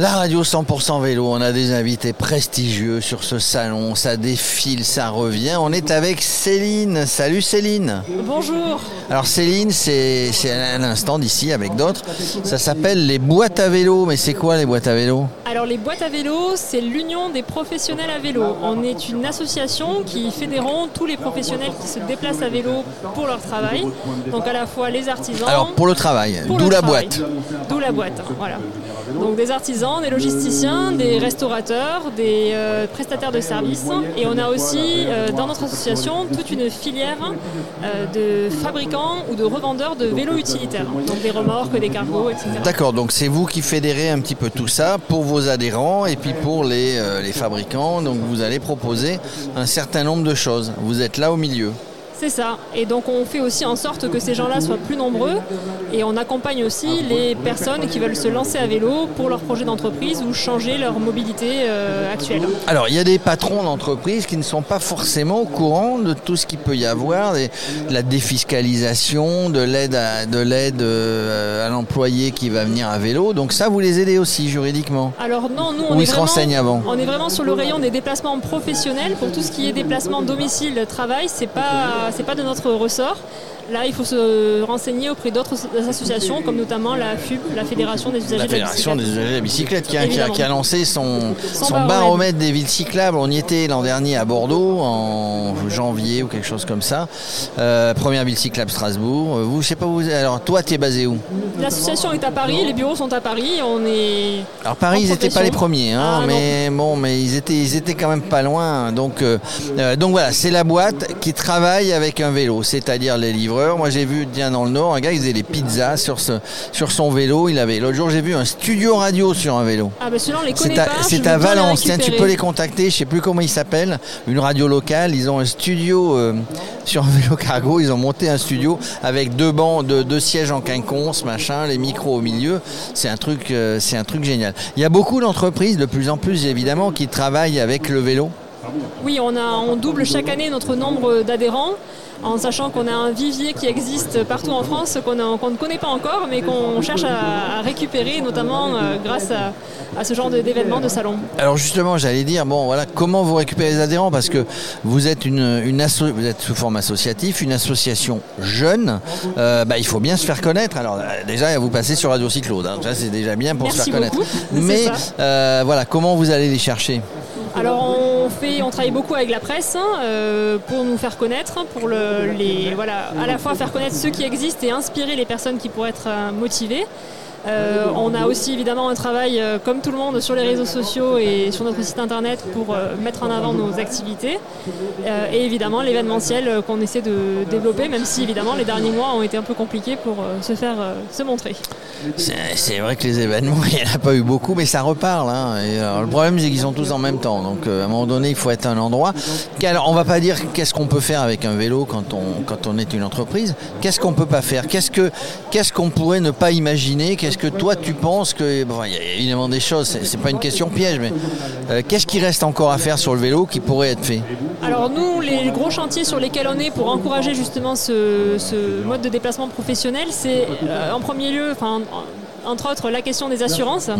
La radio 100% vélo, on a des invités prestigieux sur ce salon, ça défile, ça revient. On est avec Céline. Salut Céline. Bonjour. Alors Céline, c'est un instant d'ici avec d'autres. Ça s'appelle les boîtes à vélo. Mais c'est quoi les boîtes à vélo? Alors les boîtes à vélo, c'est l'Union des professionnels à vélo. On est une association qui fédérons tous les professionnels qui se déplacent à vélo pour leur travail. Donc à la fois les artisans. Alors pour le travail, d'où la travail. boîte. D'où la boîte, voilà. Donc des artisans, des logisticiens, des restaurateurs, des euh, prestataires de services. Et on a aussi euh, dans notre association toute une filière euh, de fabricants ou de revendeurs de vélos utilitaires. Donc des remorques, des cargos, etc. D'accord, donc c'est vous qui fédérez un petit peu tout ça pour vos adhérents et puis pour les, euh, les fabricants. Donc vous allez proposer un certain nombre de choses. Vous êtes là au milieu. C'est ça. Et donc on fait aussi en sorte que ces gens-là soient plus nombreux et on accompagne aussi les personnes qui veulent se lancer à vélo pour leur projet d'entreprise ou changer leur mobilité euh, actuelle. Alors, il y a des patrons d'entreprises qui ne sont pas forcément au courant de tout ce qu'il peut y avoir, des- de la défiscalisation, de l'aide à, de l'aide euh, à l'employé qui va venir à vélo. Donc ça, vous les aidez aussi juridiquement. Alors non, nous on Ou est ils vraiment, renseignent avant On est vraiment sur le rayon des déplacements professionnels pour tout ce qui est déplacement domicile travail, c'est pas c'est pas de notre ressort. Là, il faut se renseigner auprès d'autres associations, comme notamment la FUB, la Fédération des usagers La de la Fédération des usagers de la bicyclette qui a, qui a- Évidemment. qui a lancé son, Son son baromètre. des villes cyclables. On y était l'an dernier à Bordeaux, en janvier ou quelque chose comme ça. Euh, première ville cyclable Strasbourg. Euh, Vous, je sais pas où. Alors, toi, tu es basé où? L'association est à Paris, les bureaux sont à Paris, on est Alors Paris, ils n'étaient pas les premiers, hein, Ah, mais bon, mais ils étaient, ils étaient quand même pas loin. Donc, euh, donc voilà, c'est la boîte qui travaille avec un vélo, c'est-à-dire les Moi, j'ai vu, tiens, dans le Nord, un gars, il faisait les pizzas sur, ce, sur son vélo. Il avait, l'autre jour, j'ai vu un studio radio sur un vélo. Ah ben celui-là on les connaît C'est à, pas. c'est Valence. Tiens, tu peux les contacter. Je sais plus comment ils s'appellent. Une radio locale. Ils ont un studio euh, sur un vélo cargo. Ils ont monté un studio avec deux bancs, deux, deux sièges en quinconce, machin, les micros au milieu. C'est un truc, euh, c'est un truc génial. Il y a beaucoup d'entreprises, de plus en plus évidemment, qui travaillent avec le vélo. Oui, on, a, on double chaque année notre nombre d'adhérents en sachant qu'on a un vivier qui existe partout en France qu'on ne connaît pas encore mais qu'on cherche à, à récupérer notamment euh, grâce à, à ce genre d'événements, de salons. Alors justement, j'allais dire, bon voilà, comment vous récupérez les adhérents? Parce que vous êtes une, une asso- vous êtes sous forme associatif, une association jeune. Euh, bah, il faut bien se faire connaître. Alors euh, déjà, vous passez sur Radio Cyclo, hein. ça c'est déjà bien pour se faire connaître. beaucoup. Mais euh, voilà, comment vous allez les chercher? Alors on on travaille beaucoup avec la presse hein, euh, pour nous faire connaître, pour le, les, voilà, à la fois faire connaître ceux qui existent et inspirer les personnes qui pourraient être euh, motivées. Euh, on a aussi évidemment un travail, comme tout le monde, sur les réseaux sociaux et sur notre site internet pour mettre en avant nos activités. Et évidemment l'événementiel qu'on essaie de développer, même si évidemment les derniers mois ont été un peu compliqués pour se faire se montrer. C'est vrai que les événements, il n'y en a pas eu beaucoup, mais ça reparle. hein. Alors, le problème, c'est qu'ils sont tous en même temps. Donc, euh, à un moment donné, il faut être un endroit. On va pas dire qu'est-ce qu'on peut faire avec un vélo quand on, quand on est une entreprise. Qu'est-ce qu'on peut pas faire? Qu'est-ce que qu'est-ce qu'on pourrait ne pas imaginer? Qu'est-ce que toi, tu penses que... il y a évidemment des choses, c'est pas une question piège, mais euh, qu'est-ce qui reste encore à faire sur le vélo qui pourrait être fait? Alors nous, les gros chantiers sur lesquels on est pour encourager justement ce, mode de déplacement professionnel, c'est euh, en premier lieu, en- entre autres, la question des assurances,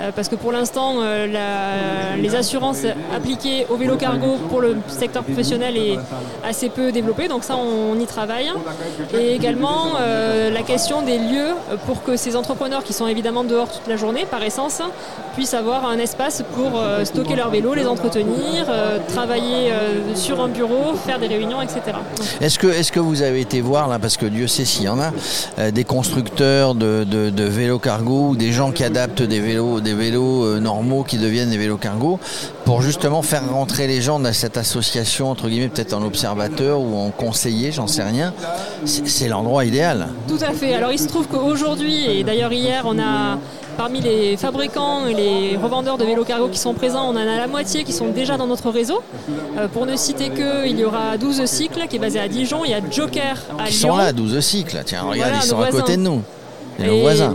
Euh, parce que pour l'instant, euh, les assurances appliquées au vélo cargo pour le secteur professionnel est assez peu développée, donc ça, on, y travaille. Et également euh, la question des lieux pour que ces entrepreneurs qui sont évidemment dehors toute la journée, par essence, puissent avoir un espace pour stocker leur vélo, les entretenir, travailler sur un bureau, faire des réunions, etc. Est-ce que, est que vous avez été voir, là, parce que Dieu sait s'il y en a, des constructeurs de, de- de vélos cargo ou des gens qui adaptent des vélos, des vélos euh, normaux qui deviennent des vélos cargo pour justement faire rentrer les gens dans cette association, entre guillemets, peut-être en observateur ou en conseiller, j'en sais rien. C'est l'endroit idéal. Tout à fait. Alors il se trouve qu'aujourd'hui, et d'ailleurs hier, on a parmi les fabricants et les revendeurs de vélos cargo qui sont présents, on en a la moitié qui sont déjà dans notre réseau. Euh, pour ne citer que, il y aura 12 cycles qui est basé à Dijon, il y a Joker à Ils Lyon. sont là, 12 cycles. Tiens, regarde, Voilà, ils sont à côté de nous. Et, nos voisins.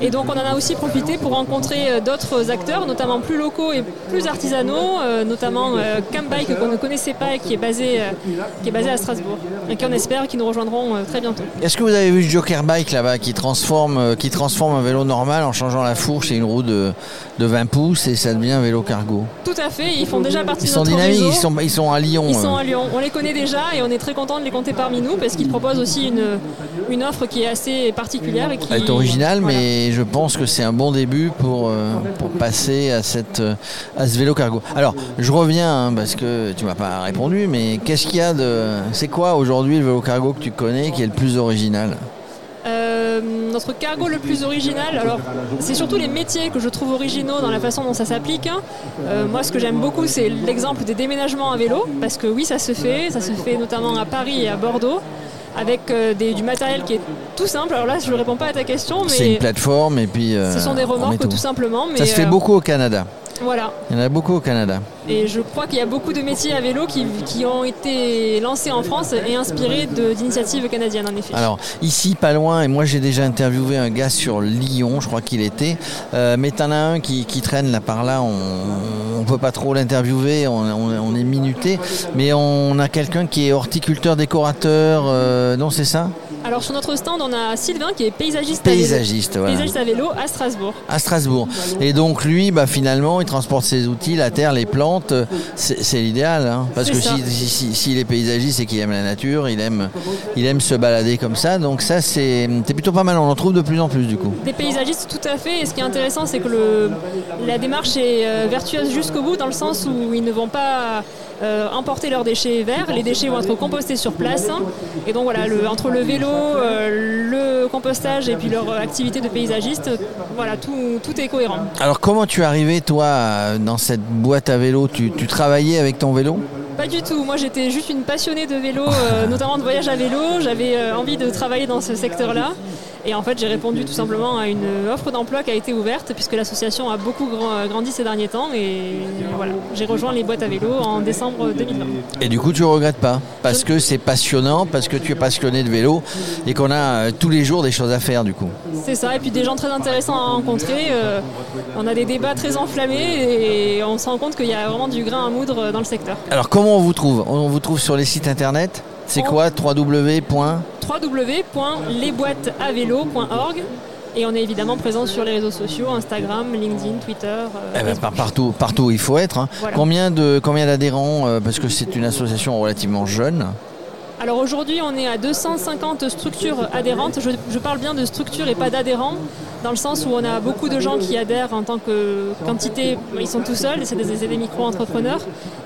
Et donc on en a aussi profité pour rencontrer euh, d'autres acteurs, notamment plus locaux et plus artisanaux, euh, notamment euh, Bike qu'on ne connaissait pas et qui est basé, qui est basé à Strasbourg. Et qu'on espère qu'ils nous rejoindront très bientôt. Est-ce que vous avez vu Joker Bike là-bas qui transforme, qui transforme un vélo normal en changeant la fourche et une roue de, de 20 pouces et ça devient un vélo cargo? Tout à fait, ils font déjà partie ils de sont dynamiques, Ils sont, ils sont à Lyon. Ils sont à Lyon, on les connaît déjà et on est très content de les compter parmi nous parce qu'ils proposent aussi une, une offre qui est assez particulière. Et qui est originale, mais je pense que c'est un bon début pour, euh, pour passer à, cette, à ce vélo cargo. Alors, je reviens hein, parce que tu m'as pas répondu, mais qu'est-ce qu'il y a de. C'est quoi aujourd'hui le vélo cargo que tu connais qui est le plus original? Euh, notre cargo le plus original, alors c'est surtout les métiers que je trouve originaux dans la façon dont ça s'applique. Hein. Euh, moi, ce que j'aime beaucoup, c'est l'exemple des déménagements à vélo, parce que oui, ça se fait, ça se fait notamment à Paris et à Bordeaux avec euh, du matériel qui est tout simple. Alors là, je ne réponds pas à ta question, mais c'est une plateforme et puis ce sont des remorques tout. simplement. ça se fait beaucoup au Canada. Voilà. Il y en a beaucoup au Canada. Et je crois qu'il y a beaucoup de métiers à vélo qui, ont été lancés en France et inspirés d'initiatives canadiennes, en effet. Alors, ici, pas loin, et moi j'ai déjà interviewé un gars sur Lyon, je crois qu'il était, euh, mais t'en as un qui, traîne là par là, on ne peut pas trop l'interviewer, on, est minuté, mais on a quelqu'un qui est horticulteur, décorateur, euh, non, c'est ça? Alors sur notre stand, on a Sylvain qui est paysagiste, paysagiste à vélo. Paysagiste à vélo à Strasbourg. À Strasbourg. Et donc lui, bah, finalement, il transporte ses outils, la terre, les plantes. C'est l'idéal. Hein. parce que s'il si, si, est paysagiste et qu'il aime la nature, il aime, il aime se balader comme ça. Donc ça, c'est plutôt pas mal. On en trouve de plus en plus du coup. Des paysagistes, tout à fait. Et ce qui est intéressant, c'est que le, la démarche est euh, vertueuse jusqu'au bout, dans le sens où ils ne vont pas euh, emporter leurs déchets verts. Les déchets vont être compostés sur place. Et donc voilà, entre le vélo, euh, le compostage et puis leur activité de paysagiste, voilà, tout, tout, est cohérent. Alors comment tu es arrivé toi dans cette boîte à vélo tu, travaillais avec ton vélo? Pas du tout. Moi, j'étais juste une passionnée de vélo, euh, notamment de voyage à vélo. J'avais envie de travailler dans ce secteur-là. Et en fait, j'ai répondu tout simplement à une offre d'emploi qui a été ouverte, puisque l'association a beaucoup grandi ces derniers temps. Et voilà, j'ai rejoint les boîtes à vélo en décembre 2020. Et du coup, tu ne regrettes pas? Parce que c'est passionnant, parce que tu es passionné de vélo et qu'on a euh, tous les jours des choses à faire, du coup. C'est ça, et puis des gens très intéressants à rencontrer. Euh, on a des débats très enflammés et on se rend compnt qu'il y a vraiment du grain à moudre dans le secteur. Alors, comment on vous trouve? On vous trouve sur les sites internet? C'est quoi? www www.lesboîtesavelo.org et on est évidemment présent sur les réseaux sociaux, Instagram, LinkedIn, Twitter. Euh, eh ben, partout, partout où il faut être. Hein. Combien de combien d'adhérents euh, Parce que c'est une association relativement jeune. Alors aujourd'hui, on est à 250 structures adhérentes. Je, parle bien de structures et pas d'adhérents, dans le sens où on a beaucoup de gens qui adhèrent en tant que quantité. Ils sont tout seuls, c'est des, des micro-entrepreneurs.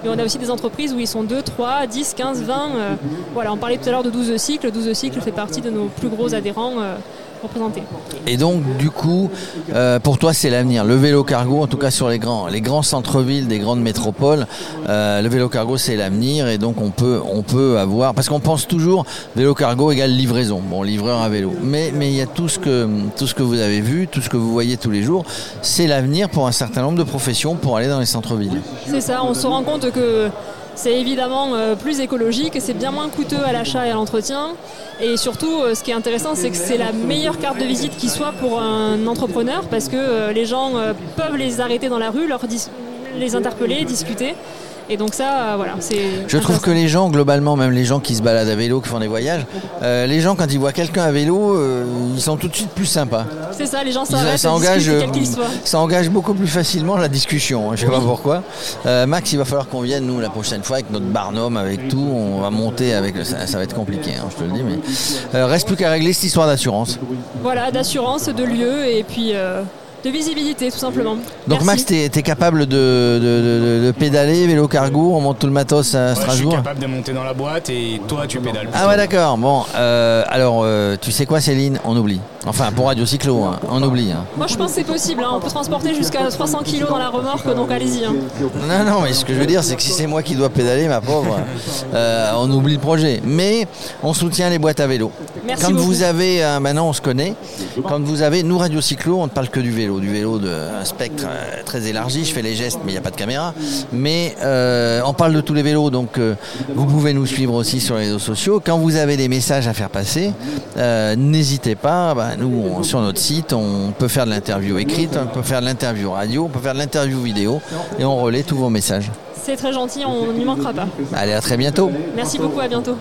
Et on a aussi des entreprises où ils sont 2, 3, 10, 15, 20. voilà, on parlait tout à l'heure de 12 cycles. 12 cycles fait partie de nos plus gros adhérents. Euh, et donc, du coup, euh, pour toi, c'est l'avenir. Le vélo cargo, en tout cas sur les grands, les grands centres-villes des grandes métropoles, euh, le vélo cargo, c'est l'avenir. Et donc, on peut, on peut avoir, parce qu'on pense toujours vélo cargo égale livraison. Bon, livreur à vélo. Mais, mais il y a tout ce que, tout ce que vous avez vu, tout ce que vous voyez tous les jours. C'est l'avenir pour un certain nombre de professions pour aller dans les centres-villes. C'est ça. On se rend compte que c'est évidemment euh, plus écologique, c'est bien moins coûteux à l'achat et à l'entretien. Et surtout, euh, ce qui est intéressant, c'est que c'est la meilleure carte de visite qui soit pour un entrepreneur parce que euh, les gens peuvent les arrêter dans la rue, les interpeller, discuter. Et donc ça, euh, voilà, c'est. Je trouve que les gens, globalement, même les gens qui se baladent à vélo, qui font des voyages, euh, les gens quand ils voient quelqu'un à vélo, euh, ils sont tout de suite plus sympas. C'est ça, les gens s'arrêtent. Ça, engage, ça engage beaucoup plus facilement la discussion. Hein, je sais pas pourquoi. Max, il va falloir qu'on vienne nous la prochaine fois avec notre barnum, avec tout. On va monter avec. Ça, ça va être compliqué, hein, je te le dis. Mais reste plus qu'à régler cette histoire d'assurance. Voilà, d'assurance, de lieu et puis de visibilité tout simplement. Donc Max, tu es, capable de, pédaler, vélo cargo, on monte tout le matos à Strasbourg Je suis capable de monter dans la boîte et toi tu pédales. Ah ouais d'accord, bon, euh, alors euh, tu sais quoi Céline? On oublie. Enfin pour Radio Cyclo, hein, on oublie. Hein. Moi je pense que c'est possible, hein. on peut transporter jusqu'à 300 kg dans la remorque, donc allez-y. Non, non, mais ce que je veux dire c'est que si c'est moi qui dois pédaler, ma pauvre, euh, on oublie le projet. Mais on soutient les boîtes à vélo. Merci Quand vous avez, maintenant on se connaît, quand vous avez, nous Radio Cyclo, on ne parle que du vélo vélo, du vélo d'un spectre euh, très élargi. Je fais les gestes, mais il n'y a pas de caméra. Mais euh, on parle de tous les vélos, donc euh, vous pouvez nous suivre aussi sur les réseaux sociaux. Quand vous avez des messages à faire passer, euh, n'hésitez pas. Bah, nous, on- sur notre site, on peut faire de l'interview écrite, on peut faire de l'interview radio, on peut faire de l'interview vidéo, et on relaie tous vos messages. C'est très gentil, on n'y manquera pas. Allez, à très bientôt. Merci beaucoup, à bientôt.